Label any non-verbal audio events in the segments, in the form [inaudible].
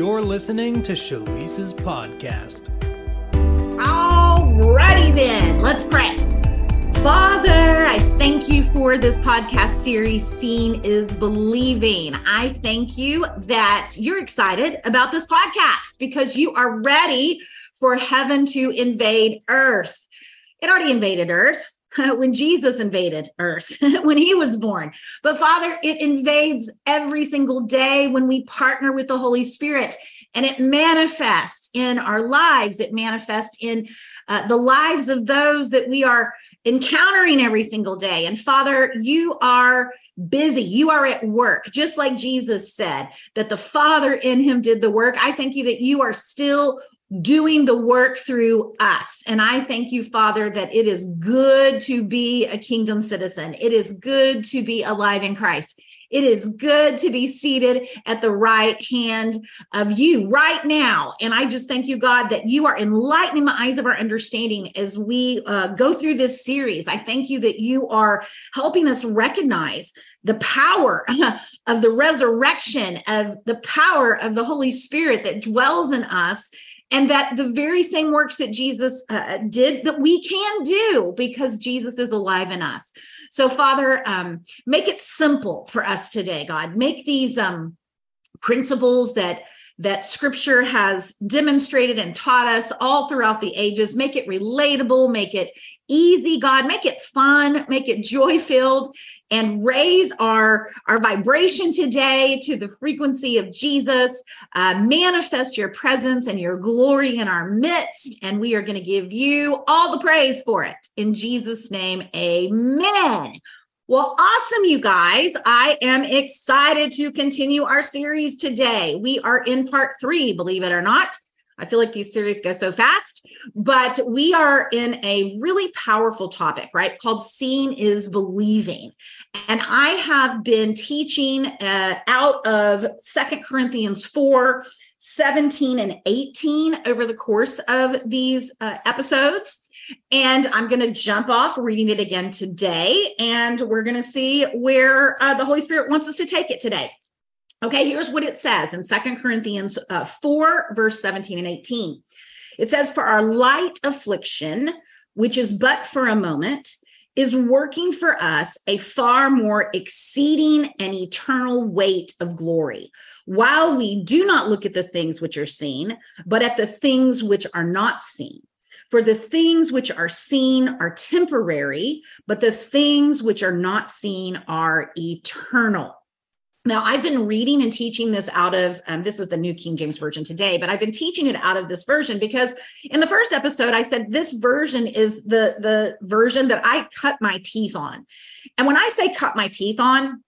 You're listening to Schlyce's podcast. Alrighty then, let's pray. Father, I thank you for this podcast series, Seeing is Believing. I thank you that you're excited about this podcast because you are ready for heaven to invade earth. It already invaded earth [laughs] when Jesus invaded earth, [laughs] when he was born. But Father, it invades every single day when we partner with the Holy Spirit and it manifests in our lives. It manifests in uh, the lives of those that we are encountering every single day. And Father, you are busy. You are at work, just like Jesus said that the Father in him did the work. I thank you that you are still doing the work through us. And I thank you, Father, that it is good to be a kingdom citizen. It is good to be alive in Christ. It is good to be seated at the right hand of you right now. And I just thank you, God, that you are enlightening the eyes of our understanding as we uh, go through this series. I thank you that you are helping us recognize the power [laughs] of the resurrection, of the power of the Holy Spirit that dwells in us and that the very same works that Jesus uh, did that we can do because Jesus is alive in us. So, Father, um, make it simple for us today, God. Make these um, principles that that scripture has demonstrated and taught us all throughout the ages make it relatable make it easy god make it fun make it joy filled and raise our, our vibration today to the frequency of Jesus. Uh, manifest your presence and your glory in our midst. And we are going to give you all the praise for it. In Jesus' name, amen. Well, awesome, you guys. I am excited to continue our series today. We are in part three, believe it or not. I feel like these series go so fast, but we are in a really powerful topic, right? Called Seeing is Believing. And I have been teaching uh, out of Second Corinthians 4 17 and 18 over the course of these uh, episodes. And I'm going to jump off reading it again today. And we're going to see where uh, the Holy Spirit wants us to take it today. Okay, here's what it says in Second Corinthians uh, 4, verse 17 and 18. It says, For our light affliction, which is but for a moment, is working for us a far more exceeding and eternal weight of glory, while we do not look at the things which are seen, but at the things which are not seen. For the things which are seen are temporary, but the things which are not seen are eternal. Now, I've been reading and teaching this out of um, this is the New King James Version today, but I've been teaching it out of this version because in the first episode I said this version is the the version that I cut my teeth on. And when I say cut my teeth on,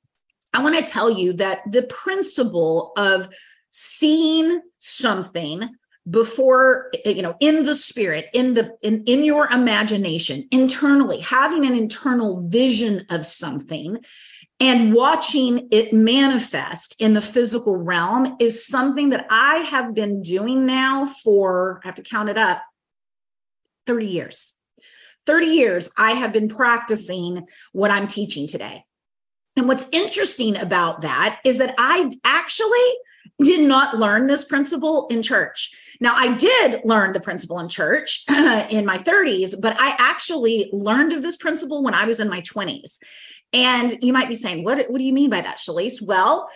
I want to tell you that the principle of seeing something before eh, you know in the spirit in the in, in your imagination internally having an internal vision of something and watching it manifest in the physical realm is something that I have been doing now for, I have to count it up, 30 years. 30 years, I have been practicing what I'm teaching today. And what's interesting about that is that I actually did not learn this principle in church. Now, I did learn the principle in church [clears throat] in my 30s, but I actually learned of this principle when I was in my 20s. And you might be saying, what, what do you mean by that, Schlyce? Well,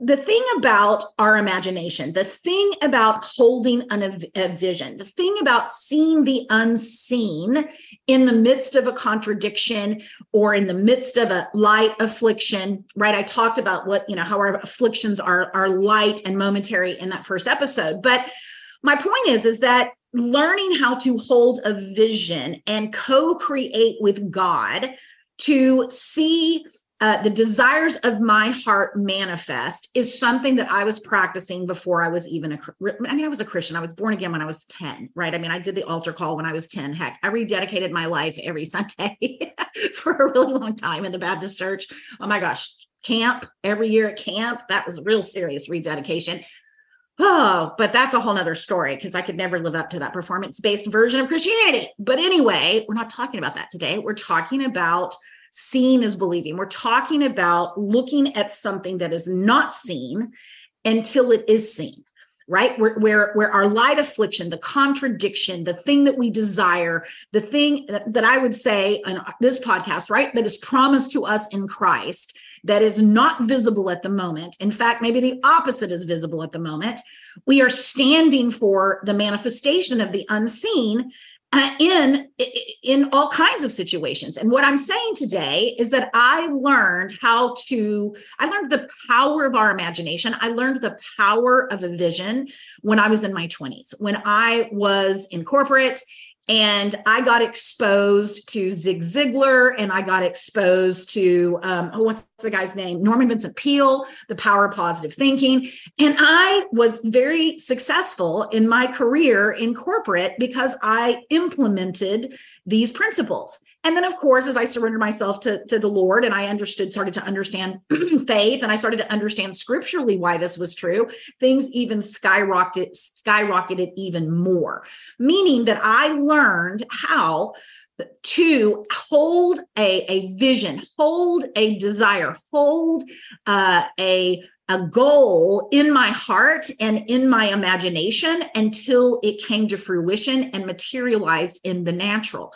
the thing about our imagination, the thing about holding an, a vision, the thing about seeing the unseen in the midst of a contradiction or in the midst of a light affliction, right? I talked about what, you know, how our afflictions are, are light and momentary in that first episode. But my point is, is that learning how to hold a vision and co-create with God to see uh, the desires of my heart manifest is something that I was practicing before I was even a. I mean, I was a Christian. I was born again when I was 10, right? I mean, I did the altar call when I was 10. Heck, I rededicated my life every [laughs] Sunday for a really long time in the Baptist church. Oh my gosh, camp every year at camp. That was a real serious rededication. Oh, but that's a whole nother story because I could never live up to that performance based version of Christianity. But anyway, we're not talking about that today. We're talking about seeing is believing. We're talking about looking at something that is not seen until it is seen right? Where, where, where our light affliction, the contradiction, the thing that we desire, the thing that, that I would say on this podcast, right? That is promised to us in Christ that is not visible at the moment. In fact, maybe the opposite is visible at the moment. We are standing for the manifestation of the unseen uh, in in all kinds of situations and what i'm saying today is that i learned how to i learned the power of our imagination i learned the power of a vision when i was in my 20s when i was in corporate and I got exposed to Zig Ziglar and I got exposed to um, oh, what's the guy's name? Norman Vincent Peale, The Power of Positive Thinking. And I was very successful in my career in corporate because I implemented these principles. And then, of course, as I surrendered myself to, to the Lord and I understood, started to understand [clears throat] faith, and I started to understand scripturally why this was true, things even skyrocketed, skyrocketed even more. Meaning that I learned how to hold a, a vision, hold a desire, hold uh, a a goal in my heart and in my imagination until it came to fruition and materialized in the natural.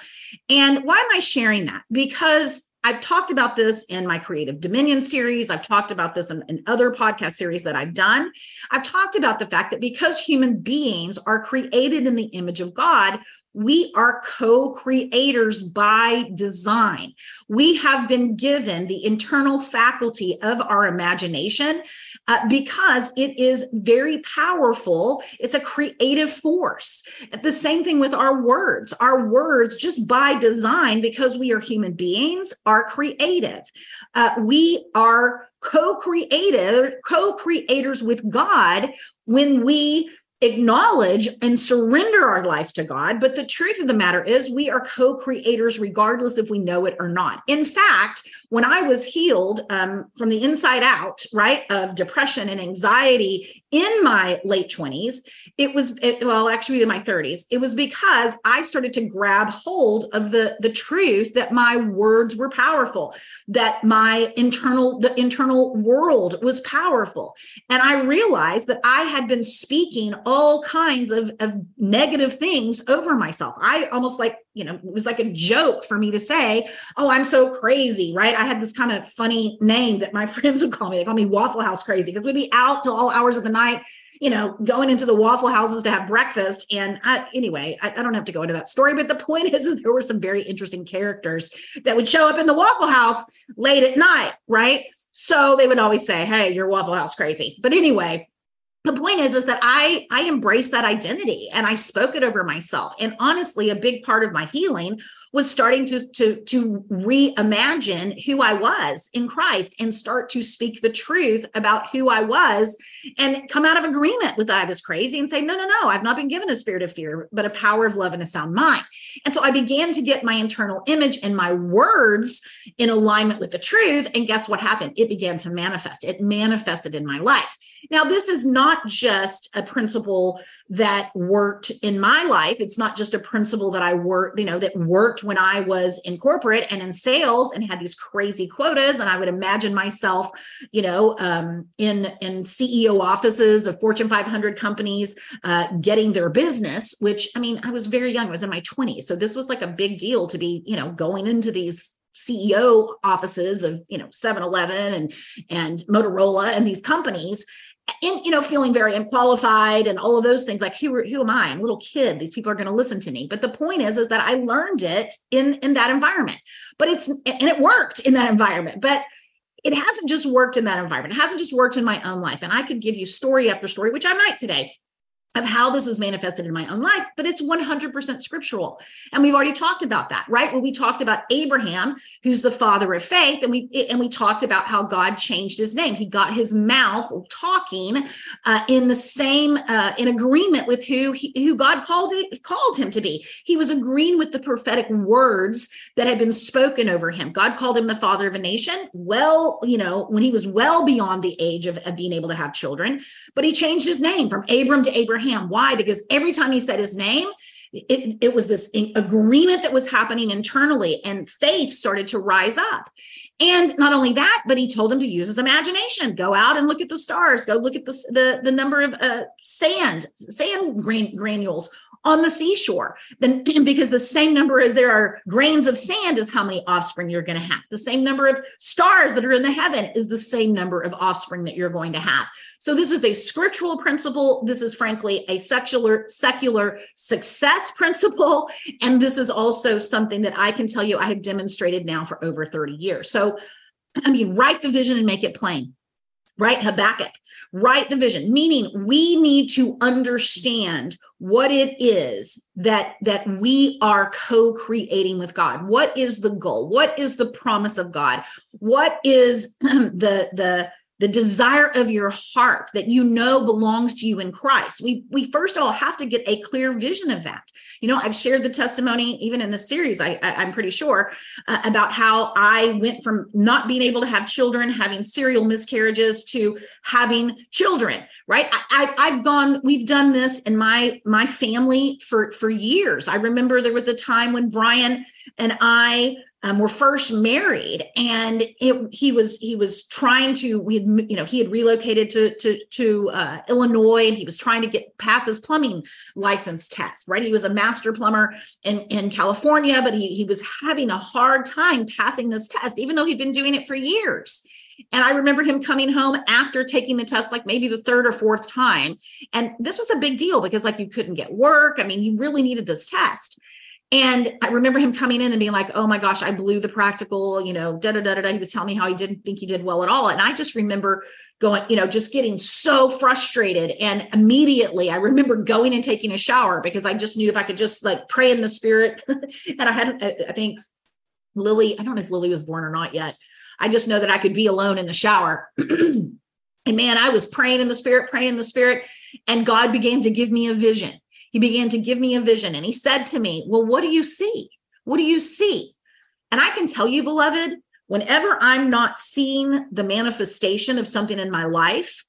And why am I sharing that? Because I've talked about this in my Creative Dominion series. I've talked about this in, in, other podcast series that I've done. I've talked about the fact that because human beings are created in the image of God, we are co creators by design. We have been given the internal faculty of our imagination uh, because it is very powerful. It's a creative force. The same thing with our words. Our words, just by design, because we are human beings, are creative. Uh, we are co-creative, co-creators with God when we acknowledge and surrender our life to God. But the truth of the matter is, we are co creators regardless if we know it or not. In fact, when I was healed um, from the inside out, right, of depression and anxiety in my late 20s, it was, it, well, actually in my 30s, it was because I started to grab hold of the, the truth that my words were powerful, that my internal, the internal world was powerful. And I realized that I had been speaking all kinds of, of negative things over myself. I almost like, you know, it was like a joke for me to say, Oh, I'm so crazy, right? I had this kind of funny name that my [laughs] friends would call me. They call me Waffle House crazy because we'd be out till all hours of the night you know, going into the Waffle Houses to have breakfast. And I, anyway, I, I, don't have to go into that story, but the point [laughs] is, is there were some very interesting characters that would show up in the Waffle House late at night, right? So they would always say, "Hey, you're Waffle House crazy." But anyway, the point is is that i i embraced that identity and i spoke it over myself. And honestly a big part of my healing was starting to to to reimagine who i was in christ and start to speak the truth about who i was and come out of agreement with that i was crazy and say no no no i've not been given a spirit of fear but a power of love and a sound mind. And so i began to get my internal image and my words in alignment with the truth. And guess what happened? It began to manifest. It manifested in my life now, this is not just a principle that worked in my life. It's not just a principle that I worked, you know, that worked when I was in corporate and in sales and had these crazy quotas. And I would imagine myself, you know, um, in in CEO offices of Fortune 500 companies, uh, getting their business. Which I mean, I was very young. I was in my 20s, so this was like a big deal to be, you know, going into these CEO offices of you know 7-Eleven and and Motorola and these companies and you know feeling very unqualified and all of those things like who, who am i? I'm a little kid. These people are going to listen to me. But the point is is that i learned it in in that environment. But it's and it worked in that environment. But it hasn't just worked in that environment. It hasn't just worked in my own life. And i could give you story after story which i might today of how this is manifested in my own life, but it's 100% scriptural. And we've already talked about that, right? When we talked about Abraham, who's the father of faith, and we and we talked about how God changed his name. He got his mouth talking uh, in the same uh, in agreement with who he, who God called called him to be. He was agreeing with the prophetic words that had been spoken over him. God called him the father of a nation. Well, you know, when he was well beyond the age of, of being able to have children, but he changed his name from Abram to Abraham. Why? Because every time he said his name, it, it was this agreement that was happening internally, and faith started to rise up. And not only that, but he told him to use his imagination. Go out and look at the stars. Go look at the the, the number of uh, sand sand gran- granules on the seashore. Then [clears throat] because the same number as there are grains of sand is how many offspring you're going to have. The same number of stars that are in the heaven is the same number of offspring that you're going to have. So this is a scriptural principle. This is frankly a secular secular success principle and this is also something that I can tell you I have demonstrated now for over 30 years. So I mean write the vision and make it plain. Right? Habakkuk write the vision. Meaning we need to understand what it is that that we are co-creating with god. What is the goal? What is the promise of god? What is [clears throat] the the the desire of your heart that you know belongs to you in Christ. We we first of all have to get a clear vision of that. You know, I've shared the testimony even in the series. I, I am pretty sure uh, about how I went from not being able to have children, having serial miscarriages, to having children. Right? I, I I've gone. We've done this in my my family for for years. I remember there was a time when Brian and I um, were first married and it, he was he was trying to we had you know he had relocated to to to uh, illinois and he was trying to get pass his plumbing license test right he was a master plumber in in california but he he was having a hard time passing this test even though he'd been doing it for years and I remember him coming home after taking the test, like maybe the third or fourth time. And this was a big deal because, like, you couldn't get work. I mean, you really needed this test. And I remember him coming in and being like, oh my gosh, I blew the practical, you know, da da da da. He was telling me how he didn't think he did well at all. And I just remember going, you know, just getting so frustrated. And immediately I remember going and taking a shower because I just knew if I could just like pray in the spirit. [laughs] and I had, uh, I think Lily, I don't know if Lily was born or not yet. I just know that I could be alone in the shower. [clears throat] and man, I was praying in the spirit, praying in the spirit. And God began to give me a vision he began to give me a vision and he said to me, Well, what do you see? What do you see? And I can tell you, beloved, whenever I'm not seeing the manifestation of something in my life,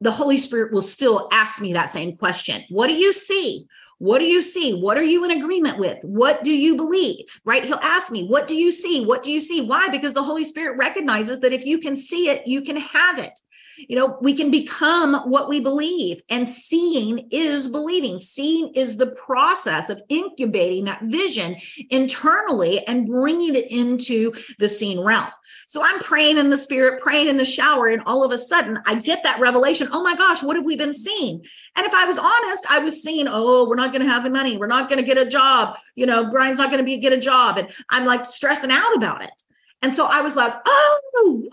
the Holy Spirit will still ask me that same question What do you see? What do you see? What are you in agreement with? What do you believe? Right? He'll ask me, What do you see? What do you see? Why? Because the Holy Spirit recognizes that if you can see it, you can have it. You know, we can become what we believe, and seeing is believing. Seeing is the process of incubating that vision internally and bringing it into the seen realm. So I'm praying in the spirit, praying in the shower, and all of a sudden I get that revelation. Oh my gosh, what have we been seeing? And if I was honest, I was seeing, oh, we're not going to have the money. We're not going to get a job. You know, Brian's not going to be get a job. And I'm like stressing out about it. And so I was like, oh,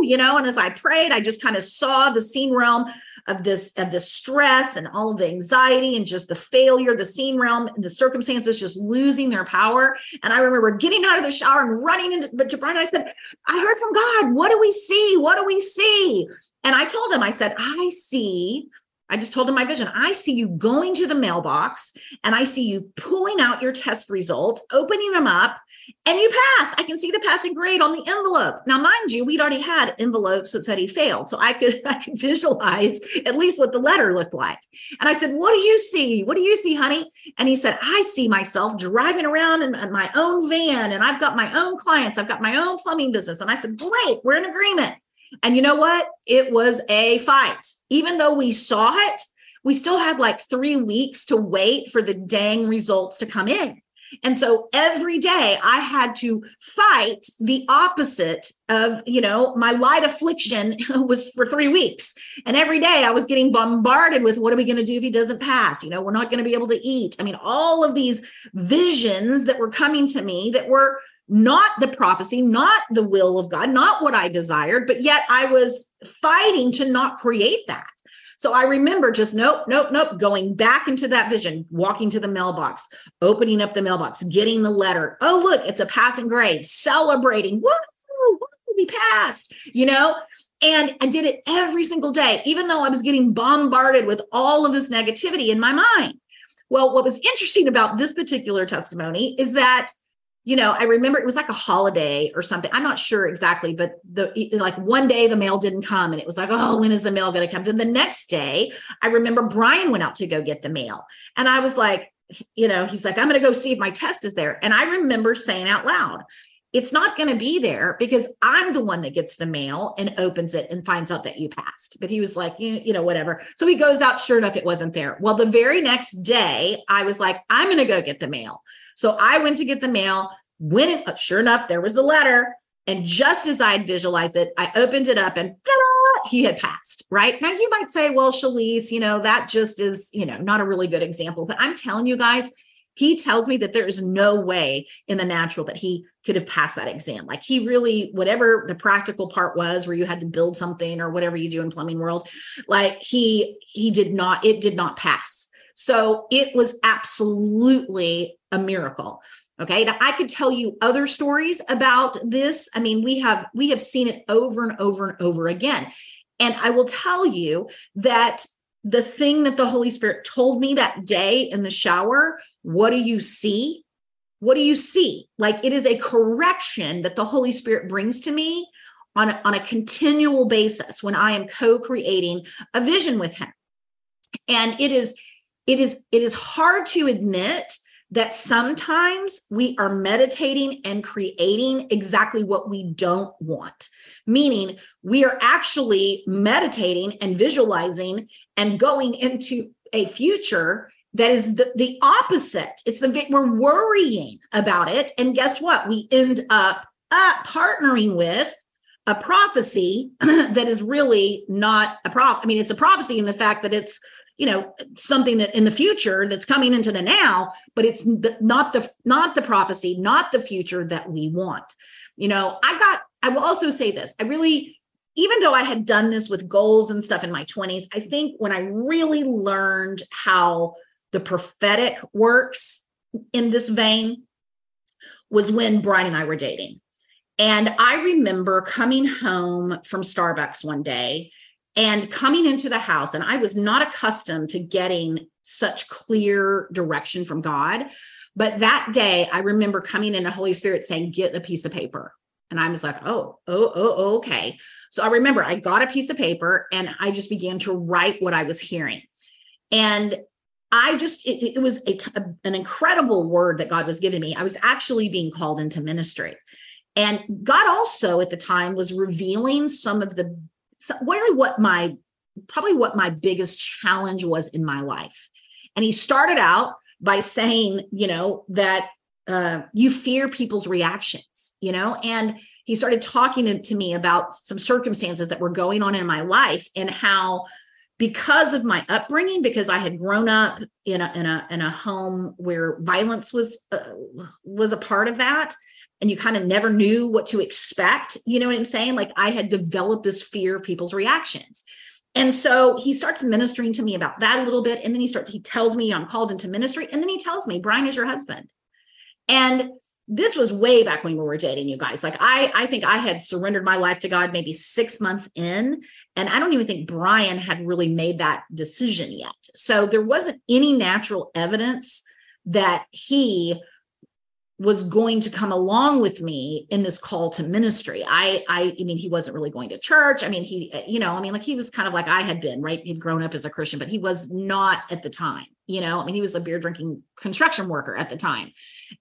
you know, and as I prayed, I just kind of saw the seen realm of this of the stress and all of the anxiety and just the failure, the seen realm and the circumstances just losing their power. And I remember getting out of the shower and running into but to Brian. I said, I heard from God. What do we see? What do we see? And I told him, I said, I see I just told him my vision. I see you going to the mailbox and I see you pulling out your test results, opening them up, and you passed. I can see the passing grade on the envelope. Now, mind you, we'd already had envelopes that said he failed. So I could [laughs] I could visualize at least what the letter looked like. And I said, What do you see? What do you see, honey? And he said, I see myself driving around in my own van and I've got my own clients. I've got my own plumbing business. And I said, Great, we're in agreement. And you know what? It was a fight. Even though we saw it, we still had like three weeks to wait for the dang results to come in. And so every day I had to fight the opposite of, you know, my light affliction [laughs] was for three weeks. And every day I was getting bombarded with what are we going to do if he doesn't pass? You know, we're not going to be able to eat. I mean, all of these visions that were coming to me that were not the prophecy, not the will of God, not what I desired, but yet I was fighting to not create that. So I remember just nope, nope, nope, going back into that vision, walking to the mailbox, opening up the mailbox, getting the letter. Oh, look, it's a passing grade, celebrating. Woo, we passed, you know? And I did it every single day, even though I was getting bombarded with all of this negativity in my mind. Well, what was interesting about this particular testimony is that you know, I remember it was like a holiday or something. I'm not sure exactly, but the like one day the mail didn't come and it was like, oh, when is the mail going to come? Then the next day, I remember Brian went out to go get the mail. And I was like, you know, he's like, I'm going to go see if my test is there. And I remember saying out loud, it's not going to be there because I'm the one that gets the mail and opens it and finds out that you passed. But he was like, you, you know, whatever. So he goes out. Sure enough, it wasn't there. Well, the very next day, I was like, I'm going to go get the mail. So I went to get the mail. When it, uh, sure enough, there was the letter. And just as I had visualized it, I opened it up and [laughs] he had passed. Right now, you might say, well, Schlyce, you know, that just is, you know, not a really good example. But I'm telling you guys, he tells me that there is no way in the natural that he could have passed that exam. Like he really, whatever the practical part was, where you had to build something or whatever you do in plumbing world, like he he did not, it did not pass. So it was absolutely a miracle. Okay. Now I could tell you other stories about this. I mean, we have we have seen it over and over and over again. And I will tell you that the thing that the Holy Spirit told me that day in the shower, what do you see? What do you see? Like it is a correction that the Holy Spirit brings to me on a, on a continual basis when I am co-creating a vision with him. And it is it is it is hard to admit that sometimes we are meditating and creating exactly what we don't want meaning we are actually meditating and visualizing and going into a future that is the, the opposite. It's the we're worrying about it. And guess what? We end up uh, partnering with a prophecy [clears throat] that is really not a prof i mean it's a prophecy in the fact that it's you know something that in the future that's coming into the now but it's the, not the not the prophecy not the future that we want. You know i got i will also say this. I really even though i had done this with goals and stuff in my 20s i think when i really learned how the prophetic works in this vein was when brian and i were dating. And i remember coming home from starbucks one day and coming into the house and i was not accustomed to getting such clear direction from god. But that day i remember coming in the holy spirit saying get a piece of paper. And i was like oh oh oh okay. So i remember i got a piece of paper and i just began to write what i was hearing. And i just it, it was an incredible word that god was giving me. I was actually being called into ministry. And god also at the time was revealing some of the really what my probably what my biggest challenge was in my life. And he started out by saying, you know, that uh, you fear people's reactions, you know, and he started talking to, to me about some circumstances that were going on in my life and how because of my upbringing because i had grown up in a in a in a home where violence was uh, was a part of that and you kind of never knew what to expect. You know what I'm saying? Like I had developed this fear of people's reactions. And so he starts ministering to me about that a little bit. And then he starts, he tells me I'm called into ministry. And then he tells me, Brian is your husband. And this was way back when we were dating, you guys. Like I, I think I had surrendered my life to God maybe six months in. And I don't even think Brian had really made that decision yet. So there wasn't any natural evidence that he was going to come along with me in this call to ministry. I, I, I mean, he wasn't really going to church. I mean, he, you know, I mean, like he was kind of like I had been, right? He'd grown up as a Christian, but he was not at the time, you know, I mean, he was a beer drinking construction worker at the time.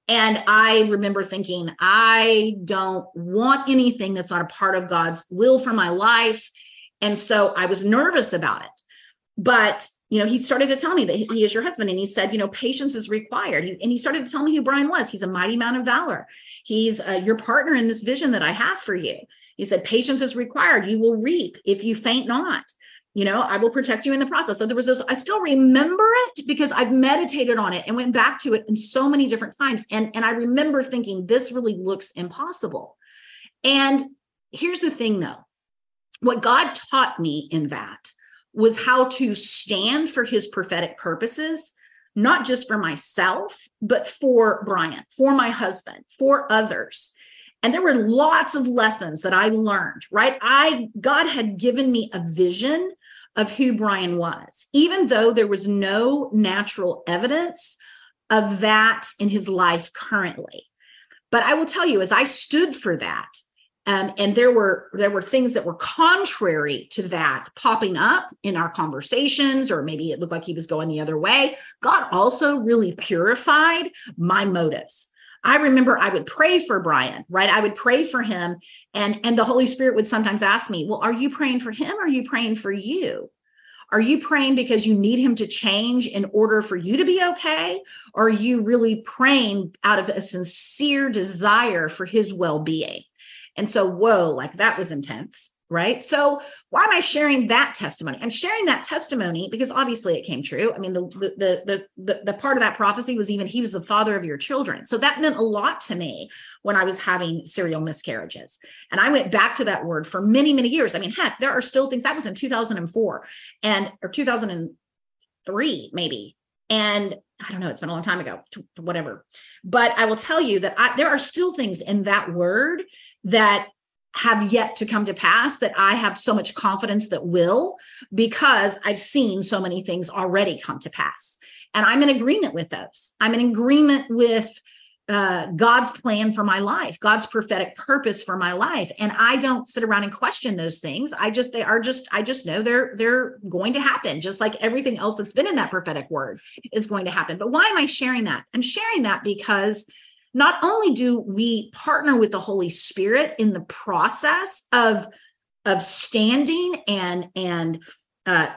And I remember thinking, I don't want anything that's not a part of God's will for my life. And so I was nervous about it. But you know, he started to tell me that he is your husband. And he said, you know, patience is required. He, and he started to tell me who Brian was. He's a mighty man of valor. He's uh, your partner in this vision that I have for you. He said, patience is required. You will reap if you faint not. You know, I will protect you in the process. So there was this, I still remember it because I've meditated on it and went back to it in so many different times. And, and I remember thinking, this really looks impossible. And here's the thing though, what God taught me in that was how to stand for his prophetic purposes, not just for myself, but for Brian, for my husband, for others. And there were lots of lessons that I learned, right? I, God had given me a vision of who Brian was, even though there was no natural evidence of that in his life currently. But I will tell you, as I stood for that, um, and there were there were things that were contrary to that popping up in our conversations or maybe it looked like he was going the other way god also really purified my motives I remember I would pray for Brian, right? I would pray for him and and the Holy Spirit would sometimes ask me, "Well, are you praying for him are you praying for you?" Are you praying because you need him to change in order for you to be okay? Or are you really praying out of a sincere desire for his well being? And so, whoa, like that was intense right? So why am i sharing that testimony? I'm sharing that testimony because obviously it came true. I mean the the the the, the part of that prophecy was even he was the father of your children. So that meant a lot to me when i was having serial miscarriages. And i went back to that word for many many years. I mean heck there are still things that was in 2004 and or 2003 maybe and I don't know, it's been a long time ago, whatever. But I will tell you that I, there are still things in that word that have yet to come to pass that I have so much confidence that will because I've seen so many things already come to pass. And I'm in agreement with those. I'm in agreement with uh, God's plan for my life, God's prophetic purpose for my life. And I don't sit around and question those things. I just, they are just, I just know they're, they're going to happen, just like everything else that's been in that prophetic word is going to happen. But why am I sharing that? I'm sharing that because not only do we partner with the Holy Spirit in the process of of standing and and uh,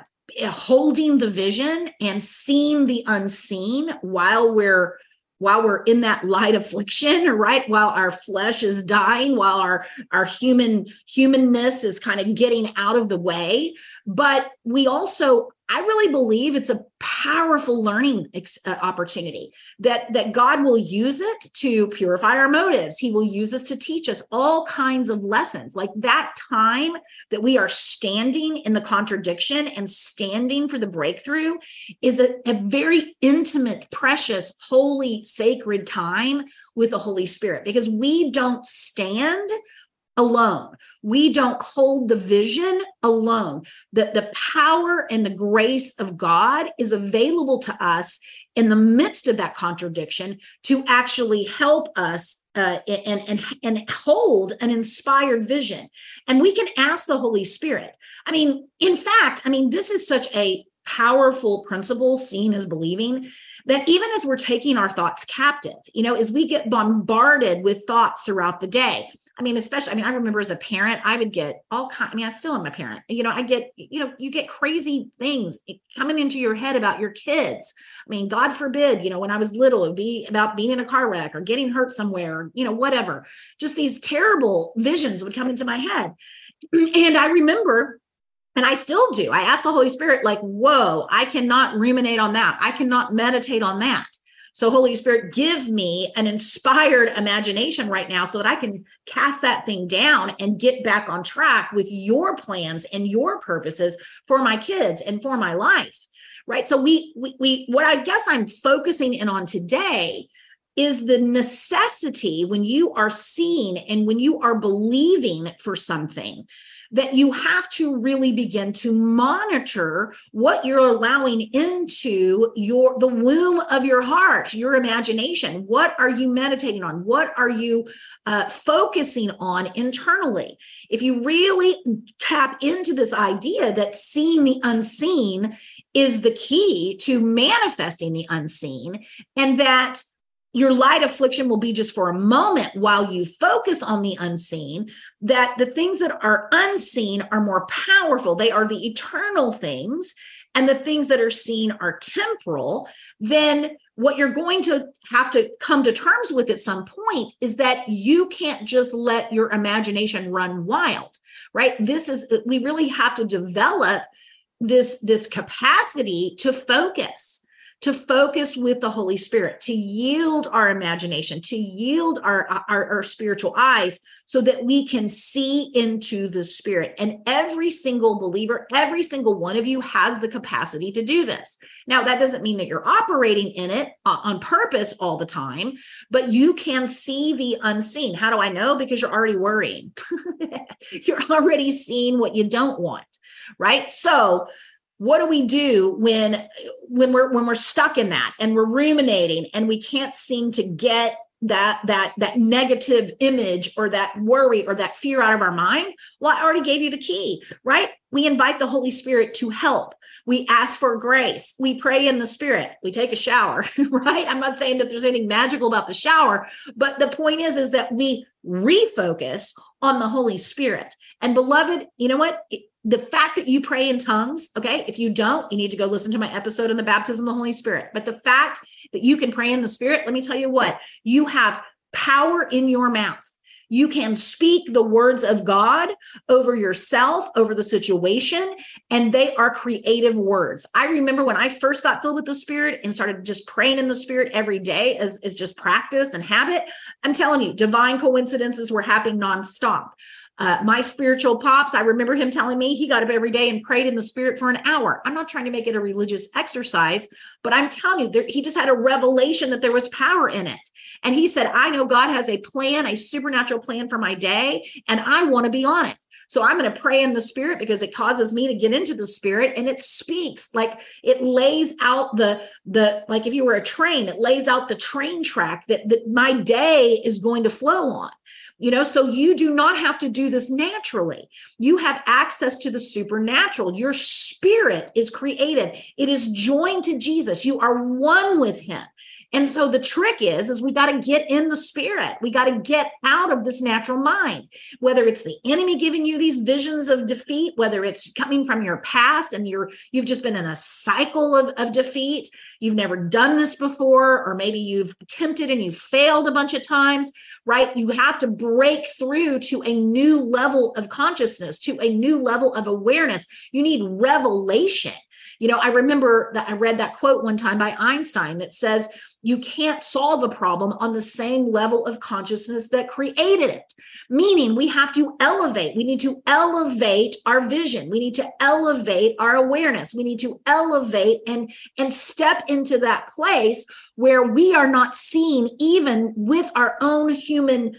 holding the vision and seeing the unseen while we're while we're in that light affliction [laughs] right? While our flesh is dying while our our human humanness is kind of getting out of the way. But we also I really believe it's a powerful learning ex- uh, opportunity that that God will use it to purify our motives. He will use us to teach us all kinds of lessons. Like that time that we are standing in the contradiction and standing for the breakthrough is a, a very intimate, precious, holy, sacred time with the Holy Spirit because we don't stand alone. We don't hold the vision alone. The, the power and the grace of God is available to us in the midst of that contradiction to actually help us uh, and, and, and hold an inspired vision. And we can ask the Holy Spirit. I mean, in fact, I mean, this is such a powerful principle seen as believing that even as we're taking our thoughts captive, you know, as we get bombarded with thoughts throughout the day, I mean, especially, I mean, I remember as a parent, I would get all kind. I mean, I still am a parent. You know, I get, you know, you get crazy things coming into your head about your kids. I mean, God forbid, you know, when I was little, it would be about being in a car wreck or getting hurt somewhere, you know, whatever. Just these terrible visions would come into my head. [clears throat] And I remember and I still do. I ask the Holy Spirit, like, whoa, I cannot ruminate on that. I cannot meditate on that. So, Holy Spirit, give me an inspired imagination right now so that I can cast that thing down and get back on track with your plans and your purposes for my kids and for my life. Right. So, we, we, we what I guess I'm focusing in on today is the necessity when you are seeing and when you are believing for something that you have to really begin to monitor what you're allowing into your the womb of your heart your imagination. What are you meditating on? What are you uh, focusing on internally? If you really tap into this idea that seeing the unseen is the key to manifesting the unseen and that your light affliction will be just for a moment while you focus on the unseen, that the things that are unseen are more powerful. They are the eternal things, and the things that are seen are temporal. Then what you're going to have to come to terms with at some point is that you can't just let your imagination run wild, right? This is, we really have to develop this this capacity to focus to focus with the Holy Spirit, to yield our imagination, to yield our, our, our, spiritual eyes so that we can see into the Spirit. And every single believer, every single one of you has the capacity to do this. Now, that doesn't mean that you're operating in it uh, on purpose all the time, but you can see the unseen. How do I know? Because you're already worrying. [laughs] you're already seeing what you don't want, right? So, what do we do when when we're when we're stuck in that and we're ruminating and we can't seem to get that that that negative image or that worry or that fear out of our mind? Well i already gave you the key right? We invite the holy spirit to help. We ask for grace. We pray in the spirit. We take a shower [laughs] right? I'm not saying that there's anything magical about the shower but the point is is that we refocus on the holy spirit. And beloved you know what the fact that you pray in tongues, okay, if you don't, you need to go listen to my episode on the baptism of the Holy Spirit. But the fact that you can pray in the Spirit, let me tell you what, you have power in your mouth. You can speak the words of God over yourself, over the situation, and they are creative words. I remember when I first got filled with the Spirit and started just praying in the Spirit every day as, as just practice and habit. I'm telling you, divine coincidences were happening nonstop. Uh, my spiritual pops, I remember him telling me he got up every day and prayed in the spirit for an hour. I'm not trying to make it a religious exercise, but I'm telling you, there, he just had a revelation that there was power in it. And he said, I know God has a plan, a supernatural plan for my day, and I want to be on it. So I'm going to pray in the spirit because it causes me to get into the spirit and it speaks like it lays out the the like if you were a train, it lays out the train track that that my day is going to flow on. You know, so you do not have to do this naturally. You have access to the supernatural. Your spirit is created. It is joined to Jesus. You are one with him. And so the trick is, is we got to get in the spirit. We got to get out of this natural mind, whether it's the enemy giving you these visions of defeat, whether it's coming from your past and you're, you've just been in a cycle of, of defeat. You've never done this before, or maybe you've attempted and you've failed a bunch of times, right? You have to break through to a new level of consciousness, to a new level of awareness. You need revelation. You know, I remember that I read that quote one time by Einstein that says, you can't solve a problem on the same level of consciousness that created it. Meaning, we have to elevate. We need to elevate our vision. We need to elevate our awareness. We need to elevate and, and step into that place where we are not seen even with our own human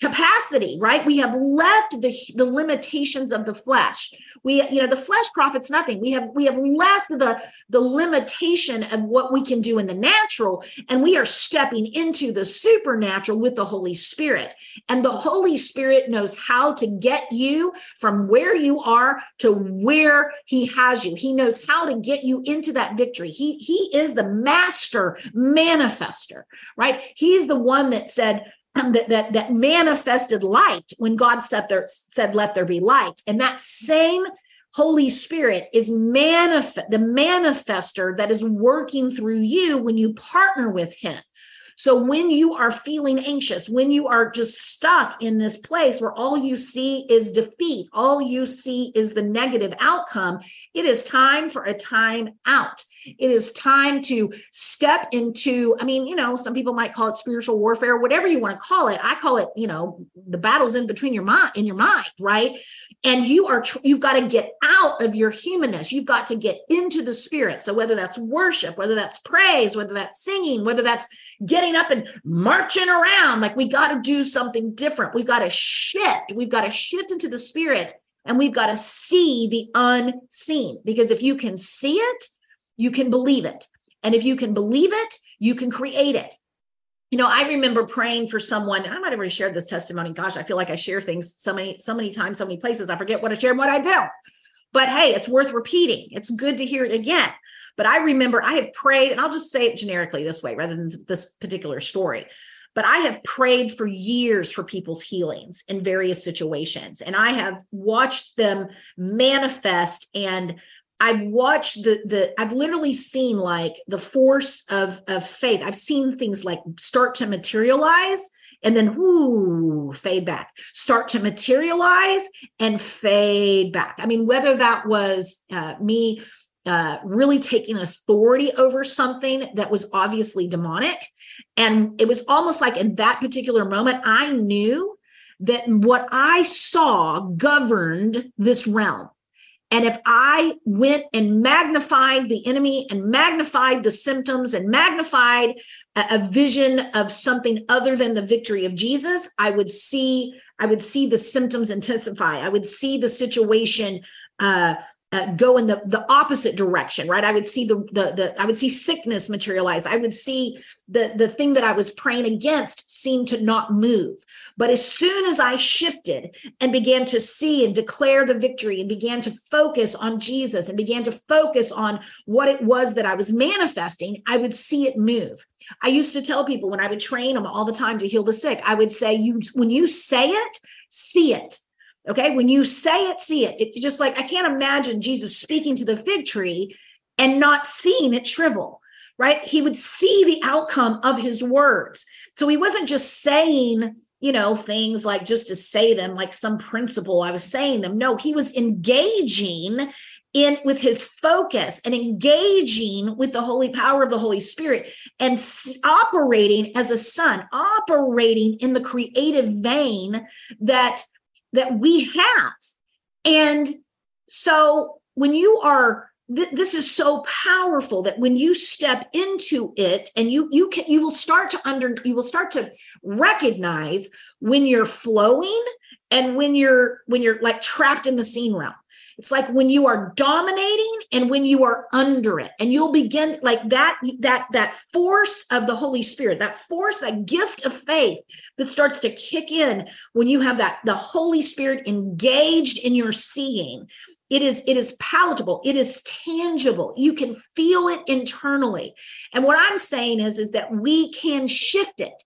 capacity right? We have left the the limitations of the flesh. We you know the flesh profits nothing. We have we have left the the limitation of what we can do in the natural and we are stepping into the supernatural with the holy spirit. And the holy spirit knows how to get you from where you are to where he has you. He knows how to get you into that victory. He he is the master manifester right? He's the one that said Um, that, that that manifested light when God said there said let there be light and that same Holy Spirit is manifest the manifester that is working through you when you partner with him. So when you are feeling anxious, when you are just stuck in this place where all you see is defeat, all you see is the negative outcome, it is time for a time out. It is time to step into, I mean, you know, some people might call it spiritual warfare, whatever you want to call it. I call it, you know, the battles in between your mind, in your mind, right? And you are, you've got to get out of your humanness. You've got to get into the spirit. So whether that's worship, whether that's praise, whether that's singing, whether that's getting up and marching around, like we got to do something different. We've got to shift. We've got to shift into the spirit and we've got to see the unseen because if you can see it you can believe it. And if you can believe it, you can create it. You know, I remember praying for someone. I might have already shared this testimony. Gosh, I feel like I share things so many, so many times, so many places. I forget what I share and what I don't. But hey, it's worth repeating. It's good to hear it again. But I remember I have prayed, and I'll just say it generically this way rather than this particular story. But I have prayed for years for people's healings in various situations, and I have watched them manifest and I've watched the the I've literally seen like the force of of faith. I've seen things like start to materialize and then whoo fade back start to materialize and fade back i mean whether that was uh, me uh, really taking authority over something that was obviously demonic and it was almost like in that particular moment i knew that what i saw governed this realm and if I went and magnified the enemy and magnified the symptoms and magnified a, a, vision of something other than the victory of Jesus, I would see I would see the symptoms intensify. I would see the situation uh, uh, go in the, the opposite direction, right? I would see the, the the I would see sickness materialize. I would see the the thing that I was praying against seemed to not move. But as soon as I shifted and began to see and declare the victory and began to focus on Jesus and began to focus on what it was that I was manifesting, I would see it move. I used to tell people when I would train them all the time to heal the sick, I would say, you when you say it, see it. Okay. When you say it, see it. It's just like I can't imagine Jesus speaking to the fig tree and not seeing it shrivel, right? He would see the outcome of his words. So he wasn't just saying, you know, things like just to say them like some principle I was saying them. No, he was engaging in with his focus and engaging with the holy power of the holy spirit and operating as a son operating in the creative vein that that we have. And so when you are th- this is so powerful that when you step into it and you you can you will start to under you will start to recognize when you're flowing and when you're when you're like trapped in the seen realm it's like when you are dominating and when you are under it and you'll begin like that that that force of the holy spirit that force that gift of faith that starts to kick in when you have that the holy spirit engaged in your seeing. It is it is palatable. It is tangible. You can feel it internally. And what i'm saying is is that we can shift it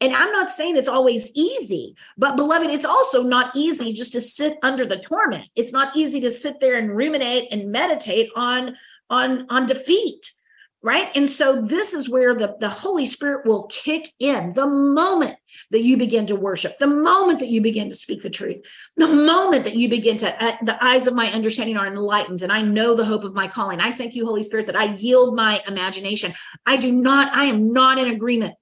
and I'm not saying it's always easy, but beloved, it's also not easy just to sit under the torment. It's not easy to sit there and ruminate and meditate on on on defeat right? And so this is where the, the holy spirit will kick in the moment that you begin to worship the moment that you begin to speak the truth the moment that you begin to uh, the eyes of my understanding are enlightened and i know the hope of my calling. I thank you holy spirit that i yield my imagination. I do not i am not in agreement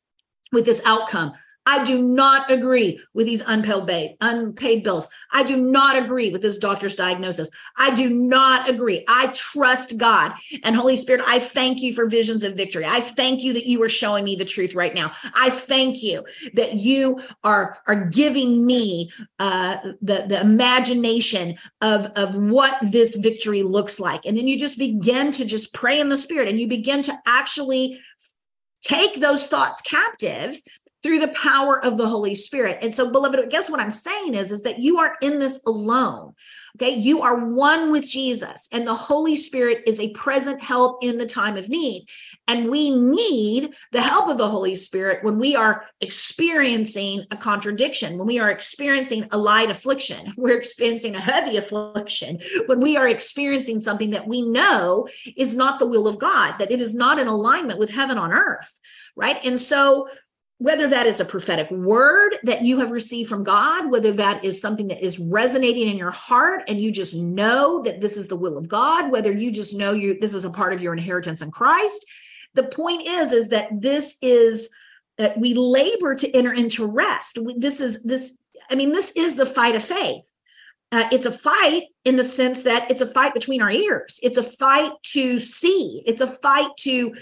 with this outcome. I do not agree with these unpaid, unpaid bills. I do not agree with this doctor's diagnosis. I do not agree. I trust God and Holy Spirit. I thank you for visions of victory. I thank you that you are showing me the truth right now. I thank you that you are are giving me uh, the the imagination of of what this victory looks like. And then you just begin to just pray in the Spirit, and you begin to actually take those thoughts captive through the power of the Holy Spirit. And so, beloved, guess what I'm saying is, is that you aren't in this alone. Okay. You are one with Jesus, and the Holy Spirit is a present help in the time of need. And we need the help of the Holy Spirit when we are experiencing a contradiction, when we are experiencing a light affliction, [laughs] we're experiencing a heavy affliction, when we are experiencing something that we know is not the will of God, that it is not in alignment with heaven on earth. Right. And so, whether that is a prophetic word that you have received from God, whether that is something that is resonating in your heart and you just know that this is the will of God, whether you just know you this is a part of your inheritance in Christ. The point is is that this is that we labor to enter into rest. This is this I mean this is the fight of faith uh, it's a fight in the sense that it's a fight between our ears. It's a fight to see. It's a fight to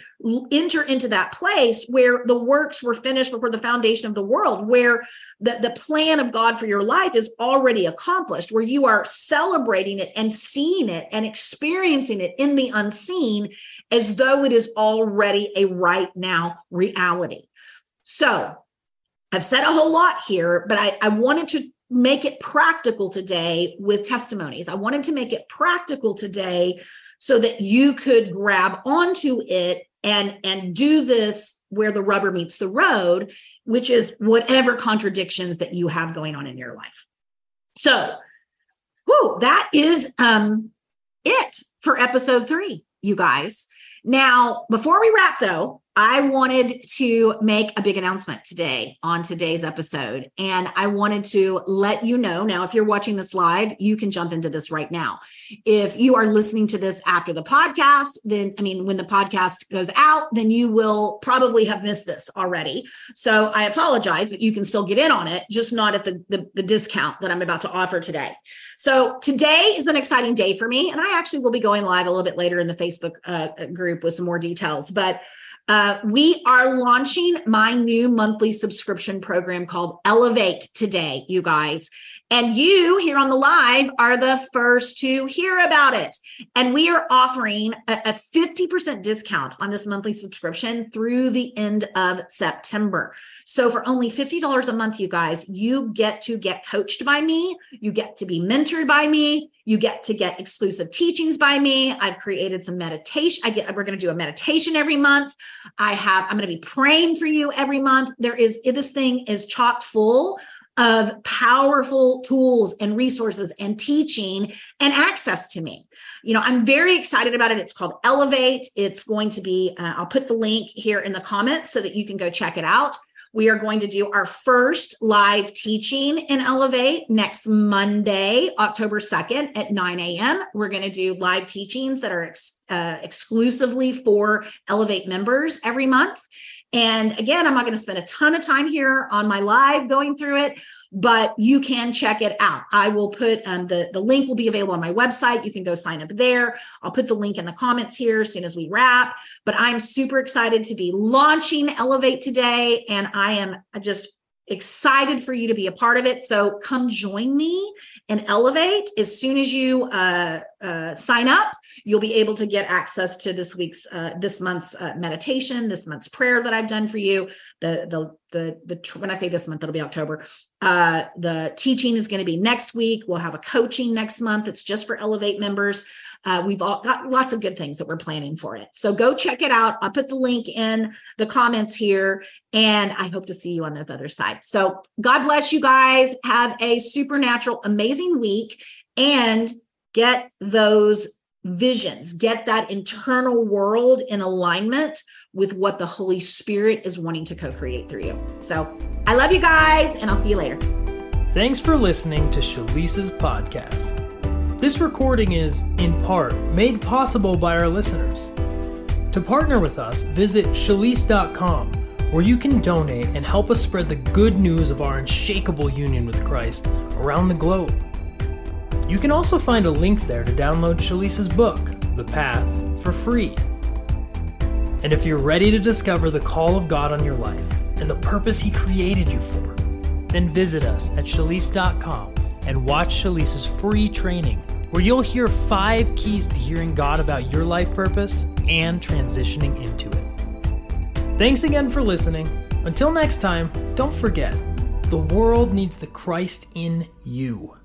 enter into that place where the works were finished before the foundation of the world, where the, the plan of God for your life is already accomplished, where you are celebrating it and seeing it and experiencing it in the unseen as though it is already a right now reality. So I've said a whole lot here, but I, I wanted to make it practical today with testimonies. I wanted to make it practical today so that you could grab onto it and and do this where the rubber meets the road, which is whatever contradictions that you have going on in your life. So, whoo, that is um it for episode 3, you guys. Now, before we wrap though, I wanted to make a big announcement today on today's episode. And I wanted to let you know now, if you're watching this live, you can jump into this right now. If you are listening to this after the podcast, then, I mean, when the podcast goes out, then you will probably have missed this already. So I apologize, but you can still get in on it, just not at the, the, the discount that I'm about to offer today. So today is an exciting day for me. And I actually will be going live a little bit later in the Facebook uh, group with some more details. But uh, we are launching my new monthly subscription program called Elevate today, you guys. And you here on the live are the first to hear about it. And we are offering a, a 50% discount on this monthly subscription through the end of September. So for only $50 a month, you guys, you get to get coached by me. You get to be mentored by me. You get to get exclusive teachings by me. I've created some meditation. I get, we're going to do a meditation every month. I have, I'm going to be praying for you every month. There is, this thing is chocked full of powerful tools and resources and teaching and access to me. You know, I'm very excited about it. It's called Elevate. It's going to be, uh, I'll put the link here in the comments so that you can go check it out. We are going to do our first live teaching in Elevate next Monday, October 2nd at 9 a.m. We're going to do live teachings that are ex- uh, exclusively for Elevate members every month. And again, I'm not going to spend a ton of time here on my live going through it, but you can check it out. I will put um, the, the link will be available on my website. You can go sign up there. I'll put the link in the comments here as soon as we wrap. But I'm super excited to be launching Elevate today. And I am just excited for you to be a part of it. So come join me and elevate. As soon as you uh, uh, sign up, you'll be able to get access to this week's, uh, this month's uh, meditation, this month's prayer that I've done for you. The the the the when I say this month, it'll be October. Uh, the teaching is going to be next week. We'll have a coaching next month. It's just for Elevate members. Uh, we've all got lots of good things that we're planning for it. So go check it out. I'll put the link in the comments here, and I hope to see you on the other side. So God bless you guys. Have a supernatural, amazing week, and get those visions, get that internal world in alignment with what the Holy Spirit is wanting to co create through you. So I love you guys, and I'll see you later. Thanks for listening to Schlyce's podcast. This recording is, in part, made possible by our listeners. To partner with us, visit schlyce.com, where you can donate and help us spread the good news of our unshakable union with Christ around the globe. You can also find a link there to download Schlyce's book, The Path, for free. And if you're ready to discover the call of God on your life and the purpose He created you for, then visit us at schlyce.com and watch Schlyce's free training where you'll hear five keys to hearing God about your life purpose and transitioning into it. Thanks again for listening. Until next time, don't forget the world needs the Christ in you.